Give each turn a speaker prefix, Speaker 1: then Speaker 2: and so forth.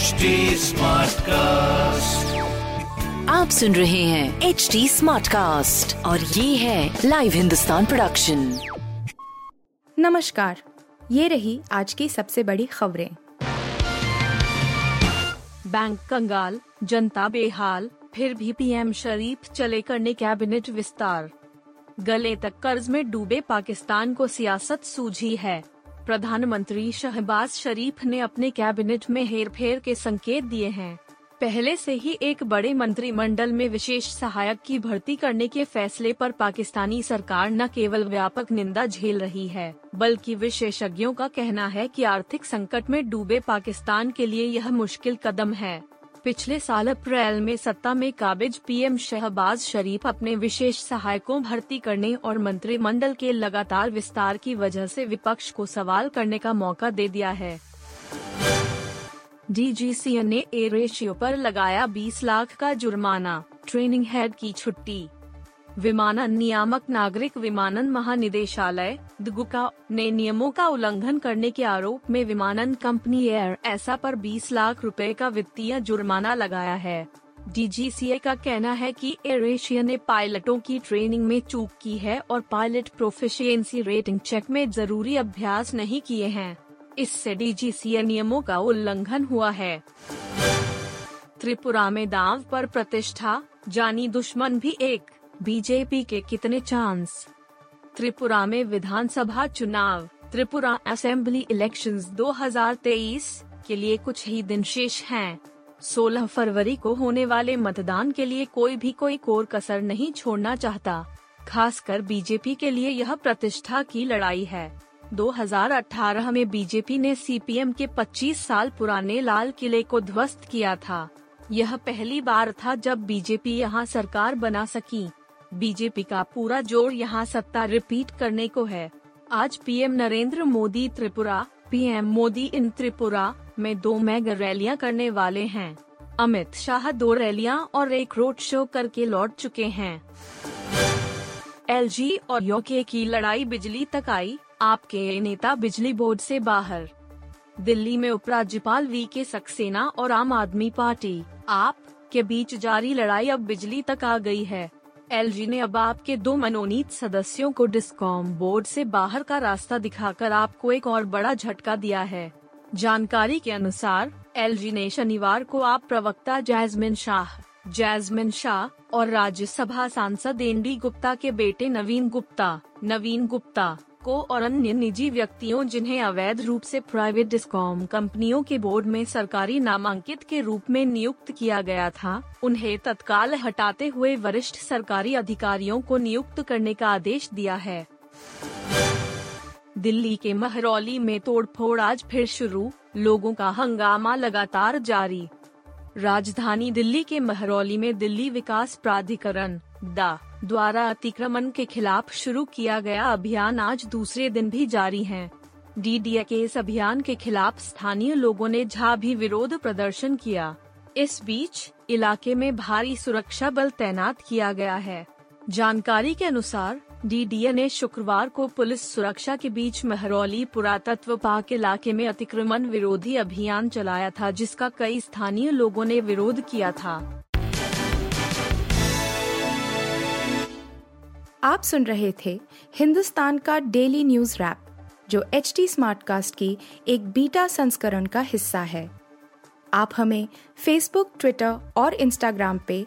Speaker 1: HD Smartcast.
Speaker 2: आप सुन रहे हैं एच डी स्मार्ट कास्ट और ये है लाइव हिंदुस्तान प्रोडक्शन
Speaker 3: नमस्कार ये रही आज की सबसे बड़ी खबरें।
Speaker 4: बैंक कंगाल जनता बेहाल फिर भी पीएम शरीफ चले करने कैबिनेट विस्तार। गले तक कर्ज में डूबे पाकिस्तान को सियासत सूझी है। प्रधानमंत्री शहबाज शरीफ ने अपने कैबिनेट में हेरफेर के संकेत दिए हैं। पहले से ही एक बड़े मंत्रिमंडल में विशेष सहायक की भर्ती करने के फैसले पर पाकिस्तानी सरकार न केवल व्यापक निंदा झेल रही है, बल्कि विशेषज्ञों का कहना है कि आर्थिक संकट में डूबे पाकिस्तान के लिए यह मुश्किल कदम है। पिछले साल अप्रैल में सत्ता में काबिज पीएम शहबाज शरीफ अपने विशेष सहायकों, भर्ती करने और मंत्रिमंडल के लगातार विस्तार की वजह से विपक्ष को सवाल करने का मौका दे दिया है। डीजीसीए ने ए रेशियो पर लगाया 20 लाख का जुर्माना। ट्रेनिंग हेड की छुट्टी। विमानन नियामक नागरिक विमानन महानिदेशालय, दुगुका, ने नियमों का उल्लंघन करने के आरोप में विमानन कंपनी एयर ऐसा पर 20 लाख रुपए का वित्तीय जुर्माना लगाया है। डीजीसीए का कहना है कि एयर एशिया ने पायलटों की ट्रेनिंग में चूक की है और पायलट प्रोफिशिएंसी रेटिंग चेक में ज़रूरी अभ्यास नहीं किए हैं। इससे डीजीसीए नियमों का उल्लंघन हुआ है। त्रिपुरा में दांव पर प्रतिष्ठा, जानी दुश्मन भी एक। बीजेपी के कितने चांस? त्रिपुरा में विधानसभा चुनाव, त्रिपुरा असेंबली इलेक्शंस 2023 के लिए कुछ ही दिन शेष हैं। 16 फरवरी को होने वाले मतदान के लिए कोई भी कोई कोर कसर नहीं छोड़ना चाहता। खासकर बीजेपी के लिए यह प्रतिष्ठा की लड़ाई है। 2018 में बीजेपी ने सीपीएम के 25 साल पुराने लाल किले को ध्वस्त किया था। यह पहली बार था जब बीजेपी यहाँ सरकार बना सकी। बीजेपी का पूरा ज़ोर यहाँ सत्ता रिपीट करने को है। आज PM Narendra Modi Tripura, PM Modi in Tripura में दो मेगा रैलियाँ करने वाले हैं। अमित शाह दो रैलियाँ और एक रोड शो करके लौट चुके हैं। एलजी और योके की लड़ाई बिजली तक आई, आपके नेता बिजली बोर्ड से बाहर। दिल्ली में उपराज्यपाल वी के सक्सेना और आम आदमी पार्टी, आप के बीच जारी लड़ाई अब बिजली तक आ गई है। एलजी ने अब आपके दो मनोनीत सदस्यों को डिस्कॉम बोर्ड से बाहर का रास्ता दिखाकर आपको एक और बड़ा झटका दिया है। जानकारी के अनुसार एलजी ने शनिवार को आप प्रवक्ता जैजमिन शाह जैजमिन शाह और राज्यसभा सांसद एनडी गुप्ता के बेटे नवीन गुप्ता नवीन गुप्ता को और अन्य निजी व्यक्तियों जिन्हें अवैध रूप से प्राइवेट डिस्कॉम कंपनियों के बोर्ड में सरकारी नामांकित के रूप में नियुक्त किया गया था, उन्हें तत्काल हटाते हुए वरिष्ठ सरकारी अधिकारियों को नियुक्त करने का आदेश दिया है। दिल्ली के महरौली में तोड़फोड़ आज फिर शुरू, लोगों का हंगामा लगातार जारी। राजधानी दिल्ली के महरौली में दिल्ली विकास प्राधिकरण, दा, द्वारा अतिक्रमण के खिलाफ शुरू किया गया अभियान आज दूसरे दिन भी जारी है। डी के इस अभियान के खिलाफ स्थानीय लोगों ने झा भी विरोध प्रदर्शन किया। इस बीच, इलाके में भारी सुरक्षा बल तैनात किया गया है। जानकारी के अनुसार डी ने शुक्रवार को पुलिस सुरक्षा के बीच महरौली पुरातत्व पार्क इलाके में अतिक्रमण विरोधी अभियान चलाया था, जिसका कई स्थानीय लोगों ने विरोध किया था।
Speaker 3: आप सुन रहे थे हिंदुस्तान का डेली न्यूज़ रैप, जो एच टी स्मार्टकास्ट की एक बीटा संस्करण का हिस्सा है। आप हमें फेसबुक ट्विटर और इंस्टाग्राम पे